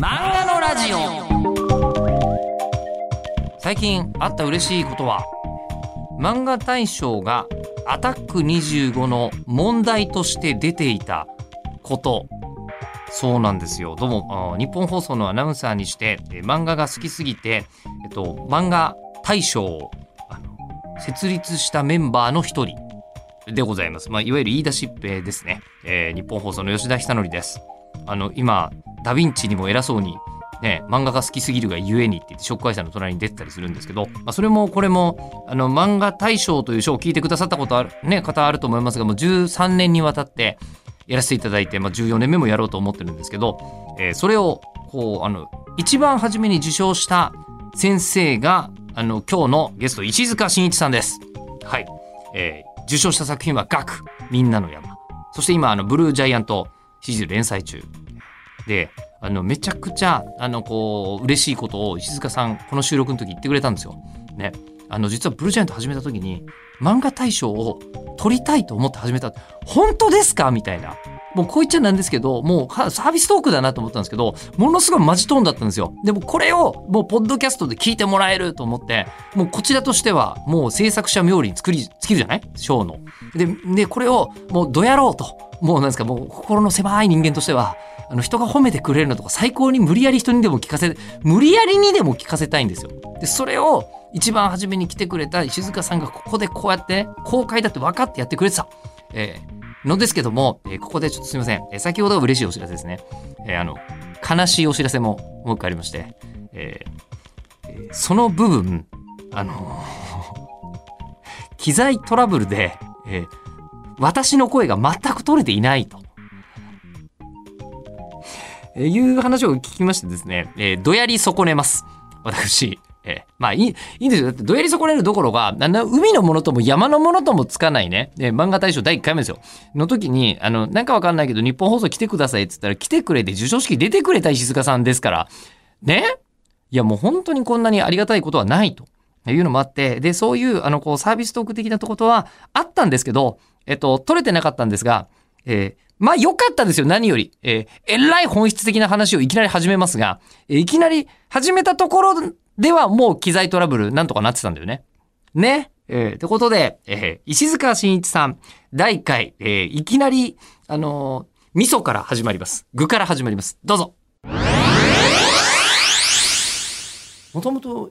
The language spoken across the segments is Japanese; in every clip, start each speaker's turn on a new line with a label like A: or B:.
A: 漫画のラジオ。最近あった嬉しいことは漫画大賞がアタック25の問題として出ていたこと。そうなんですよ。どうも日本放送のアナウンサーにしてえ漫画が好きすぎて、えっと、漫画大賞を設立したメンバーの一人でございます、まあ、いわゆる言い出しっぺですね、えー日本放送の吉田久典です。あの今ダ・ヴィンチにも偉そうにね、漫画が好きすぎるがゆえにって言ってショックアイさんの隣に出てたりするんですけど、まあ、それもこれもあの漫画大賞という賞を聞いてくださったことある、ね、方あると思いますがもう13年にわたってやらせていただいて、まあ、14年目もやろうと思ってるんですけど、えーそれをこうあの一番初めに受賞した先生があの今日のゲスト石塚真一さんです。はい、えー受賞した作品は「学みんなの山」そして今あのブルージャイアントシリーズ連載中。であのめちゃくちゃあのこう嬉しいことを石塚さんこの収録の時言ってくれたんですよ。ね、あの実はブルージャイアント始めた時に漫画大賞を取りたいと思って始めた本当ですか？みたいな。もうこう言っちゃなんですけど、もうサービストークだなと思ったんですけど、ものすごいマジトーンだったんですよ。でもこれをもうポッドキャストで聞いてもらえると思って、もうこちらとしてはもう制作者冥利に作り、尽きるじゃない？ショーの。で、で、これをもうどやろうと。もうなんですか、もう心の狭い人間としては、あの人が褒めてくれるのとか最高に無理やり人にでも聞かせ、無理やりにでも聞かせたいんですよ。で、それを一番初めに来てくれた石塚さんがここでこうやって、公開だって分かってやってくれてた。えーのですけども、えーここでちょっとすみません。えー先ほどは嬉しいお知らせですね。えあの、悲しいお知らせももう一個ありまして、えその部分、あの 機材トラブルで、え私の声が全く取れていないと。えーいう話を聞きましてですね、えーどやり損ねます。私。えーまあいい、いいんですよ。だってどやり損ねるどころが、あの海のものとも山のものともつかないね、えー漫画大賞第1回目ですよ。の時に、あの、なんかわかんないけど、日本放送来てくださいって言ったら、来てくれて授賞式出てくれた石塚さんですから、ね？いやもう本当にこんなにありがたいことはないというのもあって、で、そういう、あの、こう、サービストーク的なことはあったんですけど、えっと、取れてなかったんですが、えーまあ良かったですよ、何より。えーえらい本質的な話をいきなり始めますが、えーいきなり始めたところではもう機材トラブルなんとかなってたんだよね。ね。えー、ってことで、えー石塚真一さん、第1回、えーいきなり、あのー味噌から始まります。具から始まります。どうぞ。もともと、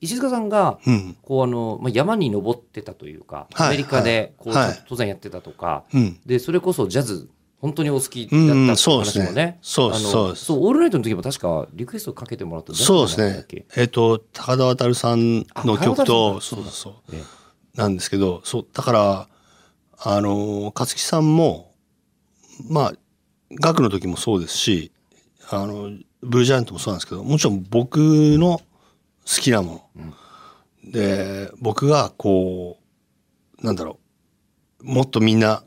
A: 石塚さんが、
B: うん。
A: こうあの、まあ、山に登ってたというか、
B: はい
A: アメリカでこう、登山やってたとか、
B: うん。
A: で、それこそジャズ、本当にお好きだった
B: うん
A: っていう
B: そうですね
A: 話もね。
B: そうそう
A: オールナイトの時も確かリクエストかけてもらった
B: そうですね。えっ、と、高田渡さんの曲と、そうそうそう。
A: え
B: なんですけど、そう、だから、あの、勝木さんも、まあ、学の時もそうですし、あの、ブルージャイアントもそうなんですけど、もちろん僕の好きなもの。で、僕がこう、なんだろう、もっとみんな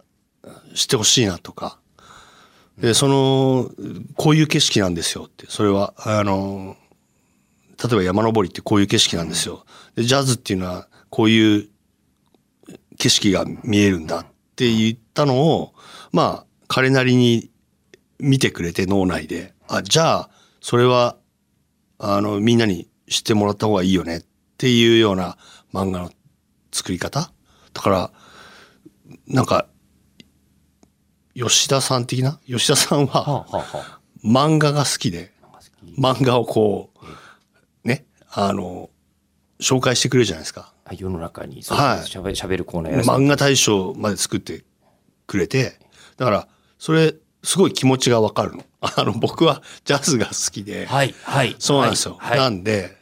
B: 知ってほしいなとか、で、その、こういう景色なんですよって、それは、あの、例えば山登りってこういう景色なんですよ。で、ジャズっていうのはこういう景色が見えるんだって言ったのを、まあ、彼なりに見てくれて脳内で、あ、じゃあ、それは、あの、みんなに知ってもらった方がいいよねっていうような漫画の作り方。だから、なんか、吉田さん的な？吉田さんは漫画が好きで、漫画をこう、ね、あの、紹介してくれるじゃないですか。
A: あ世の中に
B: はい
A: しゃべしゃべるコーナー
B: 漫画大賞まで作ってくれて、だから、それ、すごい気持ちがわかるの。あの、僕はジャズが好きで、
A: はいはい
B: そうなんですよ。
A: はいは
B: ないんで、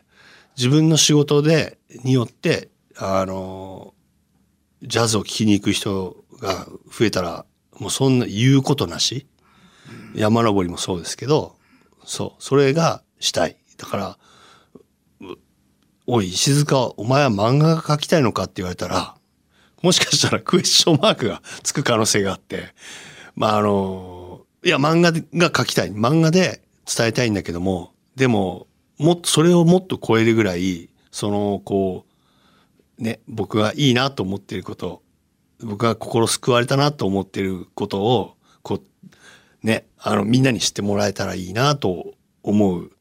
B: 自分の仕事で、によって、あの、ジャズを聴きに行く人が増えたら、もうそんな言うことなし。山登りもそうですけど、そう、それがしたい。だから、おい、石塚、お前は漫画が描きたいのかって言われたら、もしかしたらクエスチョンマークがつく可能性があって、まああの、いや、漫画が描きたい。漫画で伝えたいんだけども、でも、もっと、それをもっと超えるぐらい、その、こう、ね、僕がいいなと思っていること、僕が心救われたなと思っていることを、こう、ね、あの、みんなに知ってもらえたらいいなと思う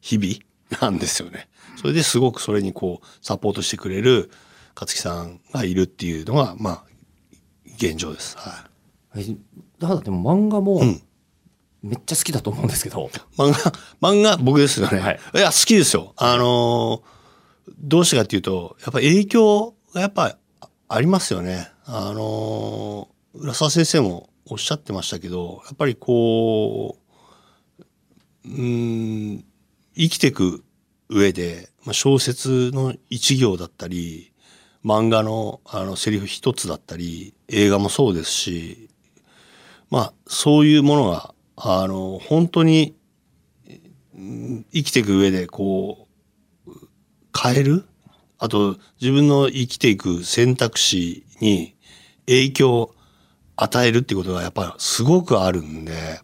B: 日々なんですよね。それですごくそれにこうサポートしてくれる勝木さんがいるっていうのがまあ現状です。は
A: えだからでも漫画も
B: うん
A: めっちゃ好きだと思うんですけど、
B: い、漫画漫画僕ですよね。
A: はい
B: い、や好きですよ。あのーどうしてかっていうとやっぱ影響がやっぱありますよね。あの浦沢先生もおっしゃってましたけどやっぱりこううん生きていく上で、まあ、小説の一行だったり漫画のあのセリフ一つだったり映画もそうですしまあそういうものがあの本当に生きていく上でこう変える？あと自分の生きていく選択肢に影響を与えるってことがやっぱりすごくあるんで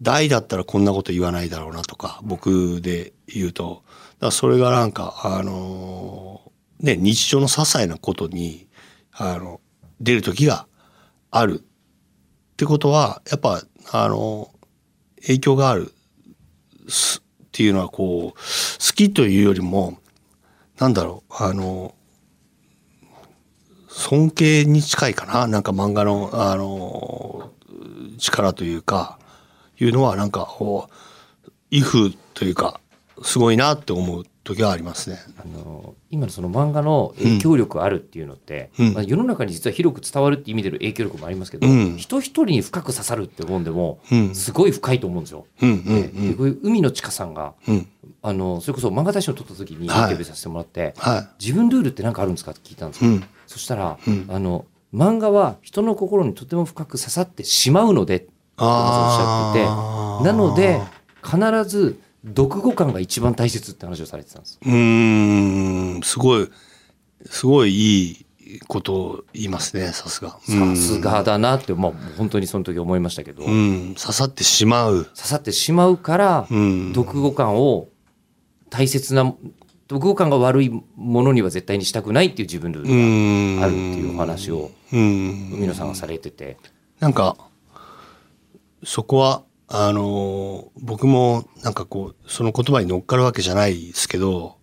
B: 大だったらこんなこと言わないだろうなとか僕で言うと。だからそれがなんかあのね日常の些細なことにあの出る時があるってことはやっぱあの影響があるすっていうのはこう好きというよりもなんだろうあの尊敬に近いかな。なんか漫画のあの力というかいうのはなんかこう威風というかすごいなって思う時はありますね。
A: あの今のその漫画の影響力あるっていうのって、
B: うん。
A: まあ、世の中に実は広く伝わるって意味での影響力もありますけど、
B: うん。
A: 人一人に深く刺さるって思うんでも
B: うん。
A: すごい深いと思うんですよ。
B: うんうん
A: ででこういう海野千佳さんが
B: うん。
A: あのそれこそ漫画大賞を取った時にインタビューさせてもらって、
B: は
A: 自分ルールって何かあるんですかって聞いたんです
B: い。う
A: よ。
B: ん
A: そしたら、
B: うん
A: あの漫画は人の心にとても深く刺さってしまうのでおっしゃっててなので必ず読後感が一番大切って話をされてたんです。
B: うーんすごいすごいいいことを言いますねさすが。
A: さすがだなって、まあ、本当にその時思いましたけど、
B: 刺さってしまう。
A: 刺さってしまうから、
B: うん、
A: 読後感を大切な読後感が悪いものには絶対にしたくないっていう自分ルールがあるっていうお話を
B: うん。
A: 海野さんがされてて、
B: なんかそこはあの僕もなんかこうその言葉に乗っかるわけじゃないですけど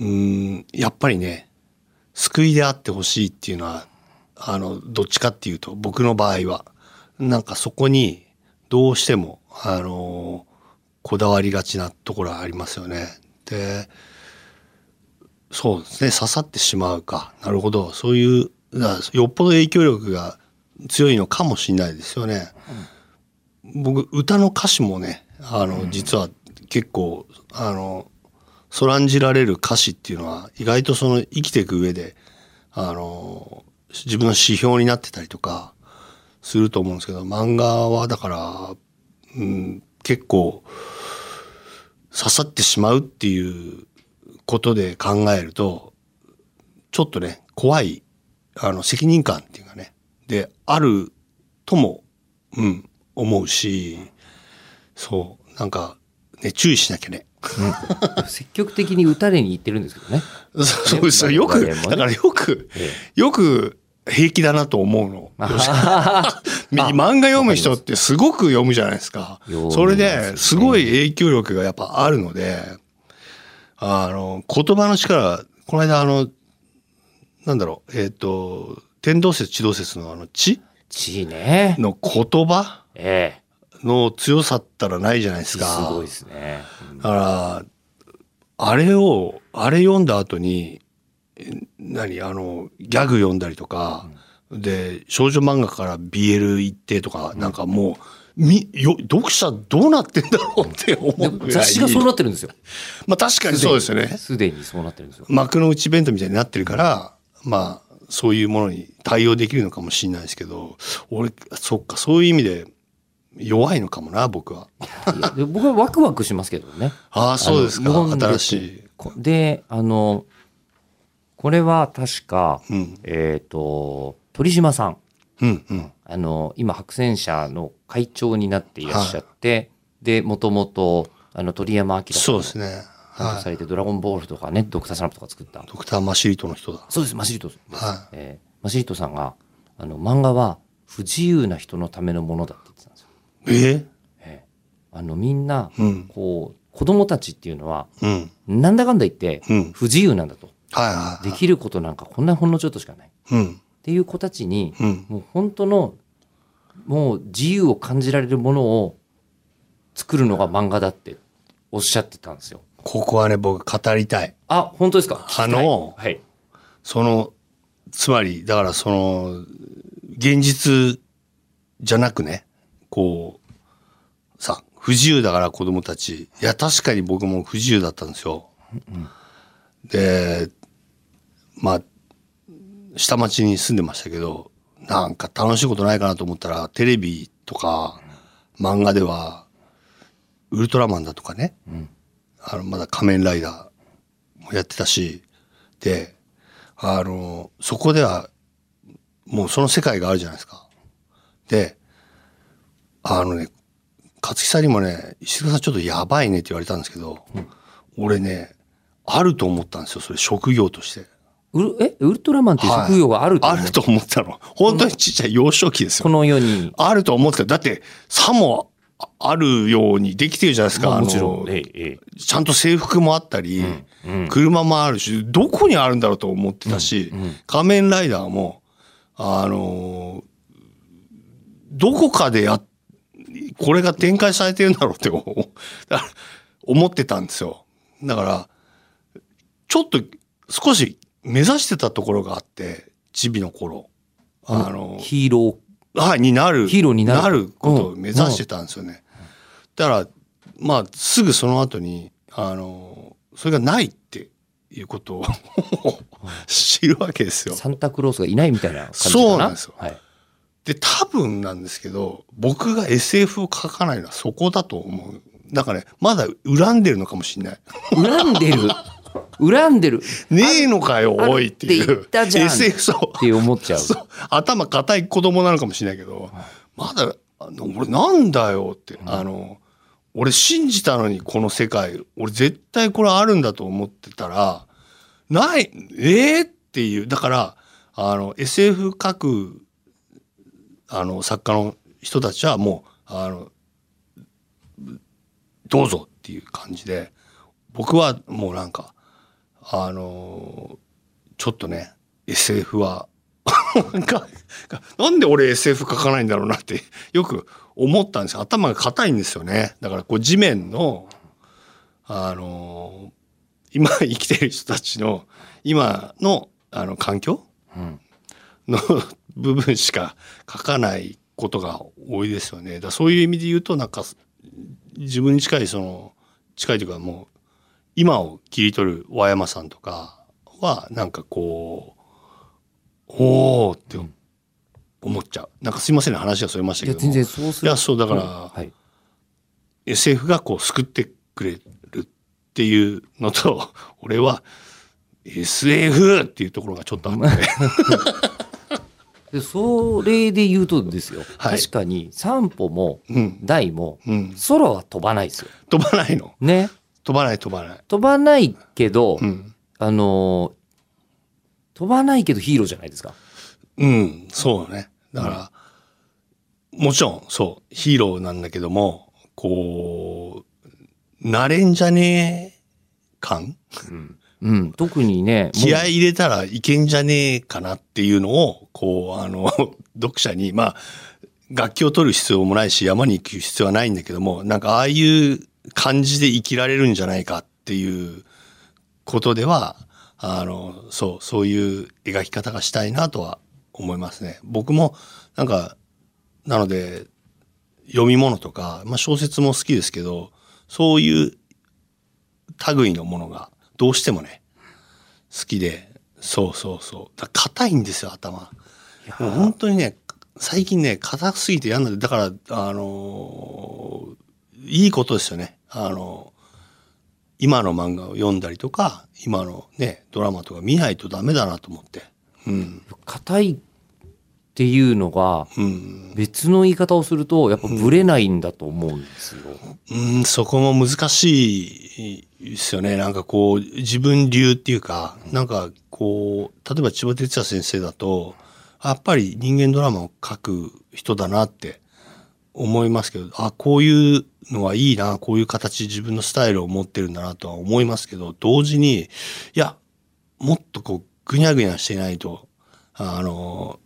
B: うんやっぱりね救いであってほしいっていうのはあのどっちかっていうと僕の場合はなんかそこにどうしてもあのこだわりがちなところはありますよね。でそうですね刺さってしまうか。なるほど。そういうよっぽど影響力が強いのかもしれないですよね。僕歌の歌詞もねあの実は結構あのそらんじられる歌詞っていうのは意外とその生きていく上であの自分の指標になってたりとかすると思うんですけど漫画はだから、うん、結構刺さってしまうっていうことで考えるとちょっとね怖いあの責任感っていうかねであるとも、うん、思うしそうなんかね注意しなきゃね。
A: 積極的に打たれに行ってるんですけどね。
B: そうそうですよよく、だからよく
A: え
B: よく平気だなと思うの。漫画読む人ってすごく読むじゃないですか。それですごい影響力がやっぱあるので、あの、言葉の力、この間あの、なんだろう、えっ、と、天動説、地動説のあの、地？
A: 地位ね。
B: の言葉？
A: ええ
B: の強さったらないじゃないです
A: す
B: か。
A: ごいですね。うん
B: だから、あれを、あれ読んだ後に、え何、あの、ギャグ読んだりとか、で、少女漫画から BL 行ってとか、なんかもう、み、よ、読者どうなってんだろうって思
A: で
B: う。
A: 雑誌がそうなってるんですよ。
B: まあ確かにそうですよね。
A: すでにそうなってるんですよ。
B: 幕の内弁当みたいになってるから、まあ、そういうものに対応できるのかもしれないですけど、俺、そっか、そういう意味で弱いのかもな、僕は。
A: 僕はワクワクしますけどね。
B: ああ、そうですか。新しい。
A: こで、あの、これは確か、
B: うん。
A: えっ、と、鳥島さん。
B: うん、うん。
A: あの、今、白戦社の会長になっていらっしゃって、で、もともと、あの、鳥山明さん
B: そうですね。はい。
A: がされて、ドラゴンボールとかね、ドクタースランプとか作った。
B: ドクターマシリートの人だ。
A: そうです、マシリトです。
B: は
A: えーマシリトさんが、あの、漫画は不自由な人のためのものだって言ってたんですよ。
B: い。え
A: えあのみんな
B: うん。
A: こう子供たちっていうのは
B: うん。
A: なんだかんだ言って
B: うん。
A: 不自由なんだと
B: はい。
A: できることなんかこんなほんのちょっとしかないっ
B: うん。
A: ていう子たちに
B: うん。
A: もう本当のもう自由を感じられるものを作るのが漫画だっておっしゃってたんですよ。
B: ここはね、僕語りたい。
A: あ本当ですか？
B: あの
A: はい
B: その、つまり、だからその、現実じゃなくね、こう、さ、不自由だから子供たち。いや、確かに僕も不自由だったんですよ。で、まあ、下町に住んでましたけど、なんか楽しいことないかなと思ったら、テレビとか漫画では、ウルトラマンだとかね、あの、まだ仮面ライダーもやってたし、で、あの、そこでは、もうその世界があるじゃないですか。で、あのね、勝木さんにもね、石塚さんちょっとやばいねって言われたんですけど、俺ね、あると思ったんですよ、それ職業として。
A: ウルえウルトラマンっていう職業があると思う？
B: あると思ったの。本当にちっちゃい幼少期ですよ。
A: この世に、
B: あると思ってた。だって、さもああるようにできてるじゃないですか。
A: まあ、もちろん、えええ
B: ちゃんと制服もあったり、
A: えうん
B: 車もあるし、どこにあるんだろうと思ってたし、
A: うんうん
B: 仮面ライダーも、あのーどこかでや、これが展開されてるんだろうって 思ってたんですよ。だから、ちょっと少し目指してたところがあって、チビの頃。あの、
A: ヒーロ
B: はい、になる。
A: ヒーローになる
B: ことを目指してたんですよね。だから、まあ、すぐその後に、あの、それがないっていうことを知るわけですよ
A: ー、。サンタクロースがいないみたいな感じかな。
B: そうなんですよ
A: はい。
B: で、多分なんですけど、僕が SF を書かないのはそこだと思う。だからね、まだ恨んでるのかもしれない。
A: 恨んでる？恨んでる。
B: ねえのかよ、おいっていう。SF。
A: って思っちゃう。
B: 頭固い子供なのかもしれないけど、まだ、あの俺なんだよって、あの、俺信じたのにこの世界、俺絶対これあるんだと思ってたら、ない、えー、っていう、だから、あの、SF 書く、あの、作家の人たちはもう、あの、どうぞっていう感じで、僕はもうなんか、あのちょっとね、SF は、な んかなんで俺 SF 書かないんだろうなってよく思ったんですよ。頭が硬いんですよね。だからこう地面の、あの今生きてる人たちの今のあの環境
A: うん
B: の 部分しか書かないことが多いですよね。だからそういう意味で言うとなんか自分に近いその近いというかもう今を切り取る和山さんとかはなんかこうおーって思っちゃう。なんかすいませんね話がそれましたけども。
A: いや全然そうする。
B: いやそうだから
A: はい、
B: SF がこう救ってくれるっていうのと 俺は SF っていうところがちょっとあって。
A: でそれで言うとですよ、
B: はい。
A: 確かに散歩も
B: うん。
A: 大も
B: うん。
A: 空は飛ばないですよ。
B: 飛ばないの。
A: ね
B: 飛ばない飛ばない。
A: 飛ばないけど、
B: うん
A: あのー飛ばないけどヒーローじゃないですか。
B: うん、そうね。だから、もちろん、そう、ヒーローなんだけども、こう、なれんじゃねえ感？
A: うん、特にね
B: 気合い入れたらいけんじゃねえかなっていうのを、こう、あの、読者に、まあ、楽器を取る必要もないし、山に行く必要はないんだけども、なんかああいう感じで生きられるんじゃないかっていうことでは、あの、そう、そういう描き方がしたいなとは思いますね。僕も、なんか、なので、読み物とか、まあ小説も好きですけど、そういう類のものがどうしてもね、好きで、そうそうそう。だから硬いんですよ、頭。もう本当にね、最近ね、硬すぎて嫌なんで、だから、あのーいいことですよね。あのー今の漫画を読んだりとか、今のね、ドラマとか見ないとダメだなと思って。うん。
A: 硬いっていうのが
B: うん。
A: 別の言い方をするとやっぱブレないんだと思うんですよ。
B: うん、そこも難しいですよね。なんかこう、自分流っていうか、なんかこう、例えば千葉哲也先生だと、やっぱり人間ドラマを書く人だなって思いますけど、あ、こういうのはいいな、こういう形自分のスタイルを持ってるんだなとは思いますけど、同時に、いや、もっとこう、ぐにゃぐにゃしてないと、あの、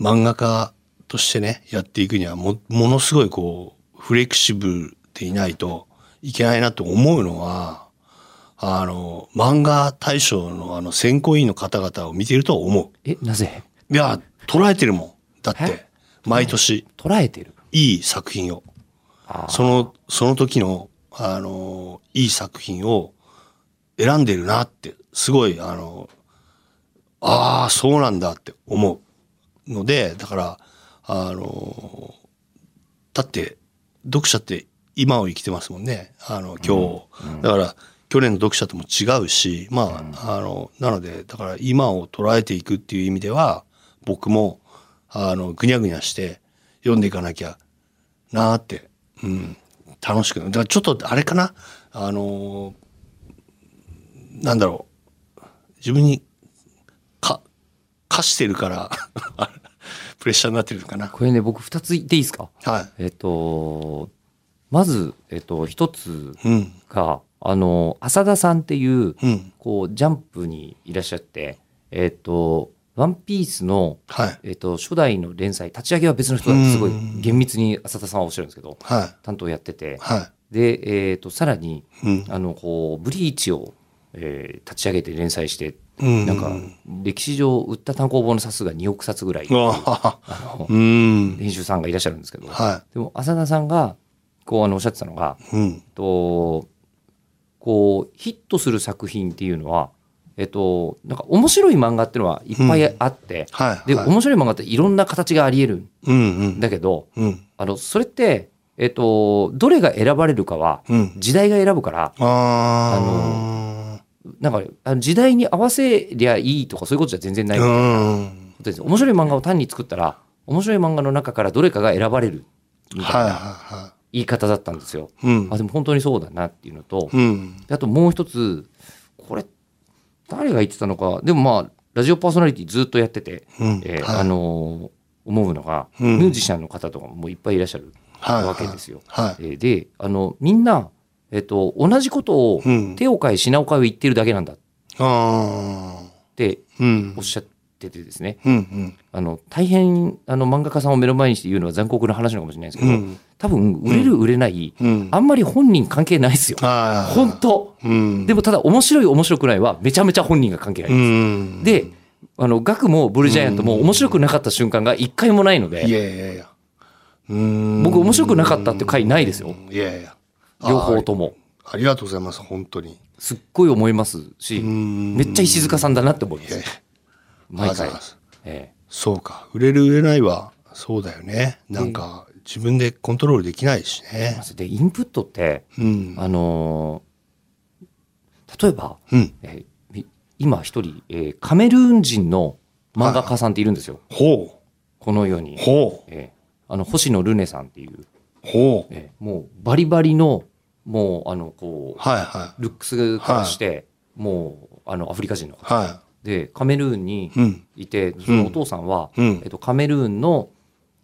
B: 漫画家としてね、やっていくにはも、ものすごいこう、フレキシブルでいないといけないなと思うのは、あの、漫画大賞のあの選考委員の方々を見ていると思う。
A: え、なぜ？
B: いや、捉えてるもん。だって
A: え、
B: 毎年、
A: 捉えてる？
B: いい作品を。その、その時の、あの、いい作品を選んでるなって、すごい、あの、ああ、そうなんだって思うので、だから、あの、だって、読者って今を生きてますもんね。あの、今日。だから、去年の読者とも違うし、まあ、あの、なので、だから今を捉えていくっていう意味では、僕も、あの、ぐにゃぐにゃして読んでいかなきゃなーって、うん、楽しく。だからちょっとあれかな、あのーなんだろう、自分にか、課してるから、プレッシャーになってるのかな。
A: これね、僕二つ言っていいですか？
B: は
A: えっと、まず、えっと、一つ
B: い。うん、
A: が、あの、浅田さんっていう、
B: うん、
A: こう、ジャンプにいらっしゃって、えっと、ワンピースの、
B: はい、
A: えっと、初代の連載、立ち上げは別の人だ。ってすごい
B: うん
A: 厳密に浅田さんはおっしゃるんですけど、
B: はい、
A: 担当やってて、
B: は
A: で、えっと、さらに、
B: い。うん、
A: あの、こう、ブリーチを、えー立ち上げて連載して、
B: うん、
A: なんか、歴史上売った単行本の冊数が2億冊ぐらい、あの
B: うん、
A: 編集さんがいらっしゃるんですけど、
B: は
A: でも浅田さんが、こう、あの、おっしゃってたのが、
B: い。うん、
A: と、こう、ヒットする作品っていうのは、えっと、なんか面白い漫画っていうのはいっぱいあって、
B: はい。
A: で、
B: はい、
A: 面白い漫画っていろんな形があり得る
B: うん、うん
A: ん、だけど、
B: うん、
A: あの、それって、えっと、どれが選ばれるかは、
B: うん。
A: 時代が選ぶから、
B: あ
A: なんか、あの時代に合わせりゃいいとかそういうことじゃ全然ないみたいなこ
B: ん。
A: とです面白い漫画を単に作ったら、面白い漫画の中からどれかが選ばれるみた
B: はい、
A: な
B: は
A: 言い方だったんですよ。
B: い。うん
A: あ、でも本当にそうだなっていうのと、あともう一つ、これ、誰が言ってたのか、でもまあ、ラジオパーソナリティずっとやってて、
B: うん。はい
A: えーあのー思うのが、
B: うん
A: ミュージシャンの方とかもいっぱいいらっしゃる
B: はい
A: わけですよ。
B: はい。
A: えーで、あの、みんな、えっ、と、同じことを
B: うん。
A: 手を変え品を変えを言ってるだけなんだっ
B: あ
A: て
B: あ。うん
A: おっ。しゃっててですね、
B: うんうん。
A: あの、大変、あの、漫画家さんを目の前にして言うのは残酷な話なのかもしれないですけど、
B: うん。
A: 多分、売れる売れない、
B: うん。
A: あんまり本人関係ないですよ。本当
B: うん。
A: でも、ただ、面白い面白くないは、めちゃめちゃ本人が関係あり
B: う
A: ます。
B: ん。
A: で、あの、ガクもブルージャイアントも面白くなかった瞬間が一回もないの
B: い
A: で、
B: やいやいや。うん。
A: 僕面白くなかったって回ないですよ。
B: いやいや。
A: 両方とも。
B: ありがとうございます、本当に。
A: すっごい思いますし、
B: め
A: めっちゃ石塚さんだなって思います
B: いやい。や。
A: 毎回
B: ありがとうござい。ます
A: え
B: そうか。売れる売れないは、そうだよね。なんか、自分でコントロールできないしね。
A: えで、インプットって、
B: うん。
A: あのー例えば、
B: うん。
A: え今一人、えーカメルーン人の漫画家さんっているんですよ。
B: ほ
A: この世に
B: う。。ほう。
A: えーあの、星野ルネさんっていう、
B: ほう。
A: えーもうバリバリの、もう、あの、こう、
B: はいは
A: ルックスからして、もう、あの、アフリカ人の
B: い。
A: 方。
B: は
A: で、カメルーンに
B: い。うん。
A: いて、そのお父さんは、
B: うん
A: えっ。と、カメルーンの、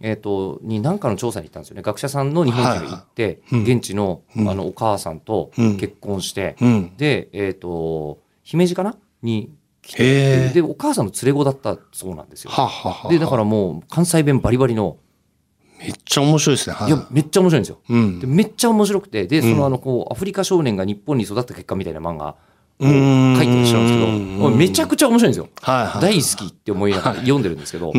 A: えっと、に何かの調査に行ったんですよね。学者さんの日本人が行って、
B: はい
A: 現地の、
B: うん
A: あの、お母さんと
B: うん
A: 結婚して、
B: うん。
A: で、えっ、と、姫路かなに来
B: へ
A: て、
B: ー
A: で、お母さんの連れ子だったそうなんですよ。
B: ははは。
A: で、だからもう、関西弁バリバリの、
B: めっちゃ面白いですね。はい
A: や、めっちゃ面白いんですよ。
B: うん
A: で、。めっちゃ面白くて、で、そ
B: うん
A: の、あの、こう、アフリカ少年が日本に育った結果みたいな漫画、書いてらっしゃるんですけど、めちゃくちゃ面白いんですよ。大好きって思いながら読んでるんですけど、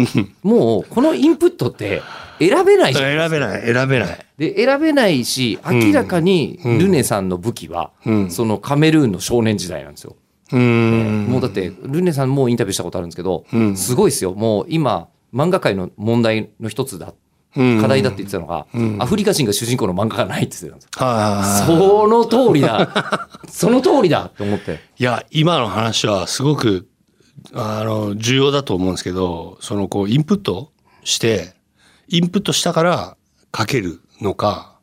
A: もう、このインプットって選べないじゃん。
B: 選べない、選べない。
A: で、選べないし、明らかに
B: うん
A: ルネさんの武器は、
B: うん。
A: そのカメルーンの少年時代なんですよ。
B: う。
A: もうだって、ルネさんもインタビューしたことあるんですけど、
B: うん
A: すごいですよ。もう今、漫画界の問題の一つだ、
B: うん
A: 課題だって言ってたのが、
B: うん
A: アフリカ人が主人公の漫画がないって言ってたんですよ。その通りだ。その通りだって思って。
B: いや、今の話はすごく、あの、重要だと思うんですけど、その、こう、インプットして、インプットしたから書けるのか、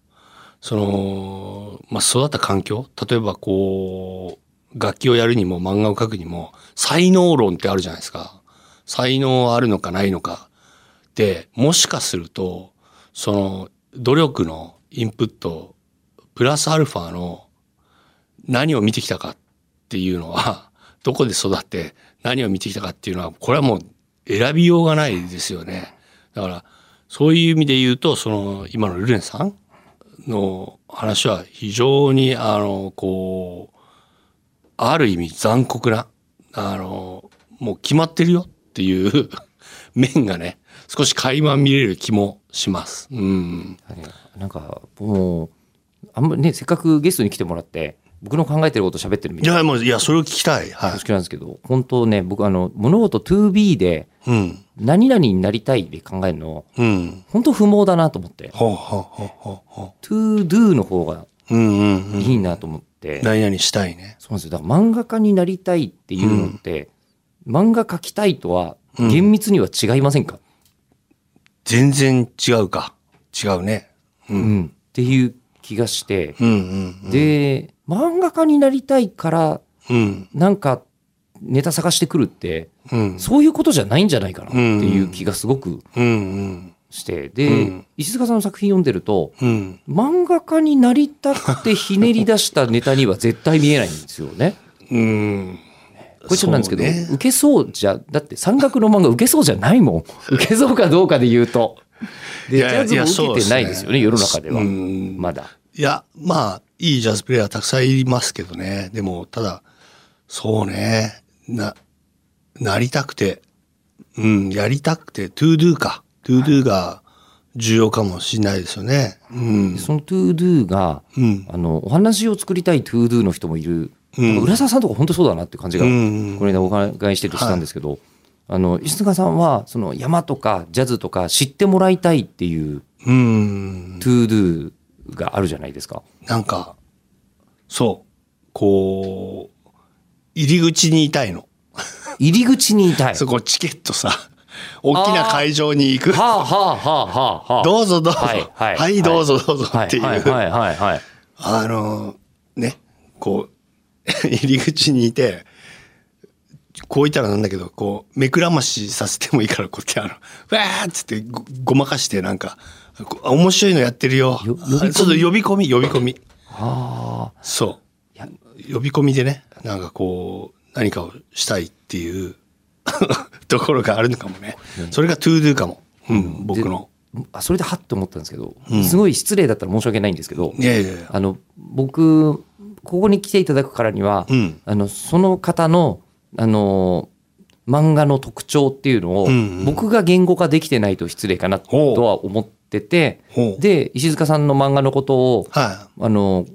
B: その、まあ、育った環境例えば、こう、楽器をやるにも漫画を描くにも、才能論ってあるじゃないですか。才能あるのかないのか。で、もしかすると、その努力のインプットプラスアルファの何を見てきたかっていうのは どこで育って何を見てきたかっていうのはこれはもう選びようがないですよね。だからそういう意味で言うとその今のルネさんの話は非常にあのこうある意味残酷なあのもう決まってるよっていう面がね少し垣間見れる気もします。うん。
A: なんかもうあんまりねせっかくゲストに来てもらって僕の考えてること喋ってるみ
B: い
A: たいな
B: やもういやそれを聞きたい。は
A: 恐縮なんですけど本当ね僕あの物事 2B で
B: い。うん。
A: 何々になりたいで考えるの
B: うん。
A: 本当不毛だなと思って
B: ほうほうほうほうほ
A: To do の方が
B: う。うんうんうん。
A: いいなと思って、
B: 何々したいね。
A: そうなんですよだから漫画家になりたいっていうのって、漫画描きたいとは
B: うん
A: 厳密には違いませんか、
B: 全然違うか。違うね。う。
A: うんんっていう気がして、
B: うんうんうん。
A: で漫画家になりたいから
B: うん。
A: なんかネタ探してくるって
B: うん。
A: そういうことじゃないんじゃないかなっていう気がすごく
B: うんうん。
A: してで、
B: うん
A: 石塚さんの作品読んでると
B: うん。
A: 漫画家になりたくてひねり出したネタには絶対見えないんですよね。
B: うん。
A: これちょっとなんですけど、
B: ね
A: 受けそうじゃだって山岳の漫画受けそうじゃないもん 受けそうかどうかで言うと。でジャズも受けてないですよね世の中では、
B: うん
A: まだ。
B: いや、まあ、いいジャズプレイヤーたくさんいますけどね。でも、ただ、そうね。な、なりたくて、うん、やりたくて、 To Do か。 To Do が重要かもしれないですよね。うん。
A: その To Do が
B: うん。
A: あのお話を作りたい To Do の人もいる、
B: うん
A: 浦沢さんとか本当そうだなって感じが、
B: うん
A: これでお伺いしててしたんですけど、あの石塚さんはその山とかジャズとか知ってもらいたいっていう
B: うん。
A: To Do があるじゃないですか。
B: なんか、そう、こう、入り口にいたいの。
A: 入り口にいたい。
B: そこチケットさ、大きな会場に行く。
A: はあはあはあはあはあ。
B: どうぞどうぞ。
A: は
B: はいい、
A: はい
B: どうぞどうぞっていう。
A: はいはいはいはい。
B: あの、ね、こう、入り口にいて、こう言ったらなんだけど、こう、目くらましさせてもいいから、こうやって、あの、わーっつってごごまかして、なんか、面白いのやってるよ。
A: よ
B: ちょっと呼び込み、呼び込み。
A: ああ。
B: そう。呼び込みでね、なんかこう、何かをしたいっていう ところがあるのかもね。それが To Do かも。うん、僕の。
A: あそれではっと思ったんですけど、
B: うん
A: すごい失礼だったら申し訳ないんですけど、
B: いやいやいや。
A: あの僕ここに来ていただくからには、
B: うん。
A: あのその方のあの漫画の特徴っていうのを、
B: うんうん
A: 僕が言語化できてないと失礼かなとは思ってて。で石塚さんの漫画のことを
B: はい。
A: あの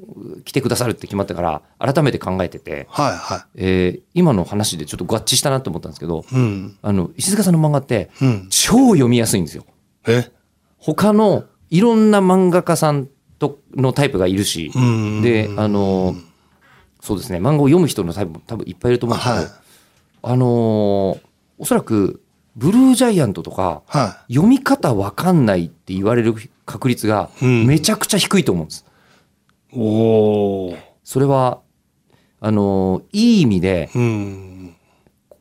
A: 来てくださるって決まってから改めて考えてて、
B: はいは
A: えー今の話でちょっと合致したなと思ったんですけど
B: い。うん。
A: あの石塚さんの漫画って
B: うん。
A: 超読みやすいんですよ。
B: え？
A: 他のいろんな漫画家さんとのタイプがいるし、
B: うん。
A: であのそうですね漫画を読む人のタイプも多分いっぱいいると思うんですけど、
B: はい。
A: あのーおそらくブルージャイアントとか
B: は
A: 読み方わかんないって言われる確率が
B: うん
A: めちゃくちゃ低いと思うんです。
B: い。おお。
A: それはあのーいい意味で
B: うん。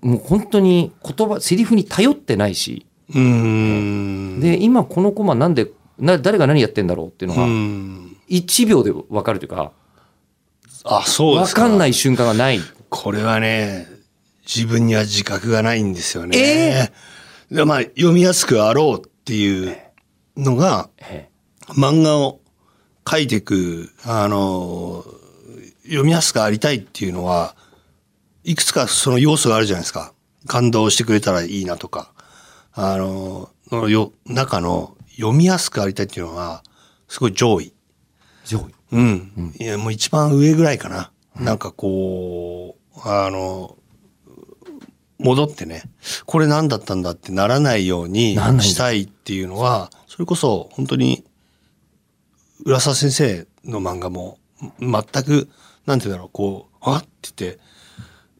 A: もう本当に言葉セリフに頼ってないし
B: うん。
A: で今このコマなんでな誰が何やってんだろうっていうの
B: う
A: が
B: ん。
A: 1秒でわかるというか
B: あ、そうですか。。
A: わかんないい瞬間がない。
B: これはね、自分には自覚がないんですよね。でまあ、読みやすくあろうっていうのが、
A: え
B: 漫画を描いていく、あの、読みやすくありたいっていうのは、いくつかその要素があるじゃないですか。感動してくれたらいいなとか、あの、のよ中の読みやすくありたいっていうのは、すごい上位。
A: 上位
B: うん。いや、もう一番上ぐらいかな。なんかこう、あの、戻ってね、これ何だったんだってならないようにしたいっていうのは、それこそ本当に、浦沢先生の漫画も、全く、なんて言うんだろう、こう、あって言って、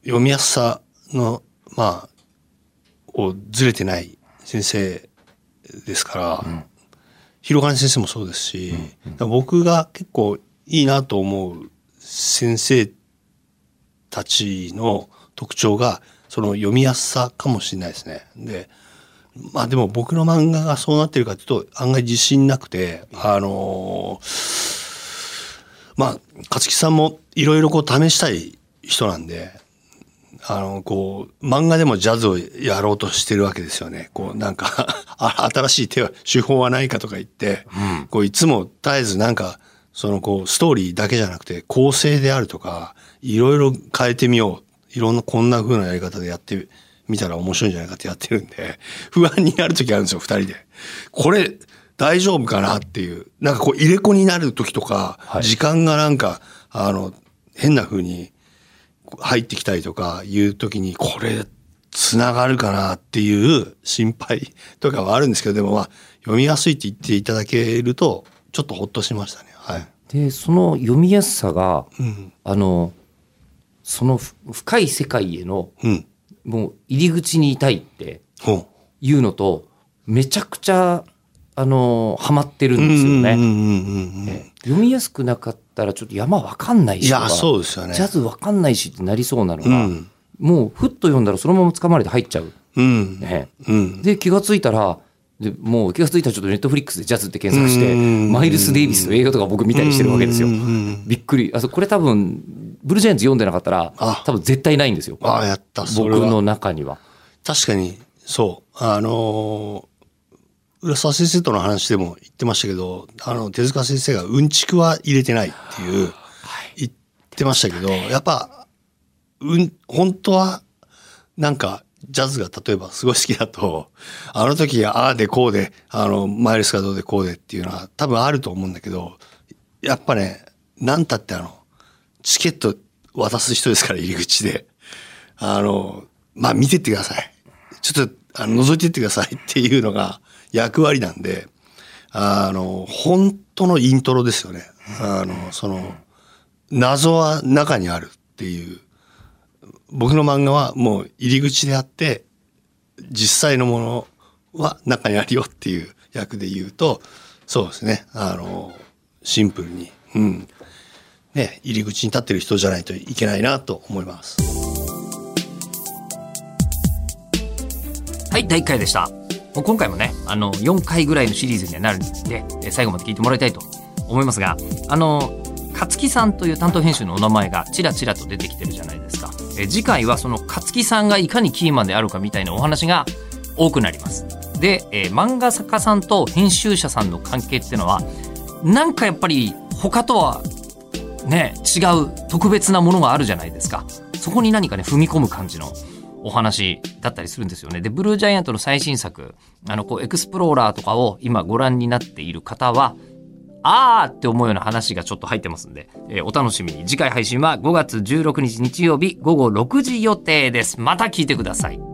B: 読みやすさの、まあ、をずれてない先生ですから、広金先生もそうですし、だから僕が結構いいなと思う先生たちの特徴がその読みやすさかもしれないですね。でまあでも僕の漫画がそうなってるかというと案外自信なくて、あのーまあ、勝木さんもいろいろこう試したい人なんで、あの、こう、漫画でもジャズをやろうとしてるわけですよね。こう、なんか あ新しい手は、手法はないかとか言って、こう、いつも絶えずなんか、そのこう、ストーリーだけじゃなくて、構成であるとか、いろいろ変えてみよう。いろんなこんな風なやり方でやってみたら面白いんじゃないかってやってるんで、不安になる時あるんですよ、二人で。これ、大丈夫かなっていう。なんかこう、入れ子になる時とか、
A: はい
B: 時間がなんか、あの、変な風に入ってきたりとかいう時に、これ、つながるかなっていう心配とかはあるんですけど、でもまあ、読みやすいって言っていただけると、ちょっとほっとしましたね。はい。
A: でその読みやすさが
B: うん。
A: あのそのふ深い世界への
B: うん。
A: もう入り口にいたいって。いうのとめちゃくちゃあのハマってるんですよね。読みやすくなかったらちょっと山わかんないし
B: いや、そうですよね。
A: ジャズわかんないしってなりそうなのが、
B: うん。
A: もうふっと読んだらそのまま掴まれて入っちゃう。
B: うん。
A: ね、
B: うん。
A: で気がついたらでもう気がついたらちょっとネットフリックスでジャズって検索して
B: うん
A: マイルス・デイビスの映画とか僕見たりしてるわけですよびっくりあこれ多分ブルージャイアンツ読んでなかったら
B: あ
A: 多分絶対ないんですよ
B: ああ、やった。
A: 僕の中には。
B: 確かに、そう。あのー浦沢先生との話でも言ってましたけど、あの、手塚先生がうんちくは入れてないっていう、言ってましたけど、やっぱ、うん、本当は、なんか、ジャズが例えばすごい好きだと、あの時ああでこうで、あの、マイルスがどうでこうでっていうのは多分あると思うんだけど、やっぱね、なんたってあの、チケット渡す人ですから、入り口で。あの、まあ、見てってください。ちょっと、あの、覗いてってくださいっていうのが役割なんで、あの、本当のイントロですよね。あの、その、謎は中にあるっていう。僕の漫画はもう入り口であって、実際のものは中にあるよっていう役で言うと、そうですね。あの、シンプルに、うん。ね、入り口に立ってる人じゃないといけないなと思います。
A: はい、第1回でした。今回もね、あの、4回ぐらいのシリーズにはなるんで、最後まで聞いてもらいたいと思いますが、あの、勝木さんという担当編集のお名前がちらちらと出てきてるじゃないですか。え次回はその勝木さんがいかにキーマンであるかみたいなお話が多くなります。で、え漫画作家さんと編集者さんの関係ってのは、なんかやっぱり他とはね、違う特別なものがあるじゃないですか。そこに何かね、踏み込む感じのお話だったりするんですよね。で、ブルージャイアントの最新作、あの、こう、エクスプローラーとかを今ご覧になっている方は、あーって思うような話がちょっと入ってますんで、えーお楽しみに。次回配信は5月16日日曜日午後6時予定です。また聞いてください。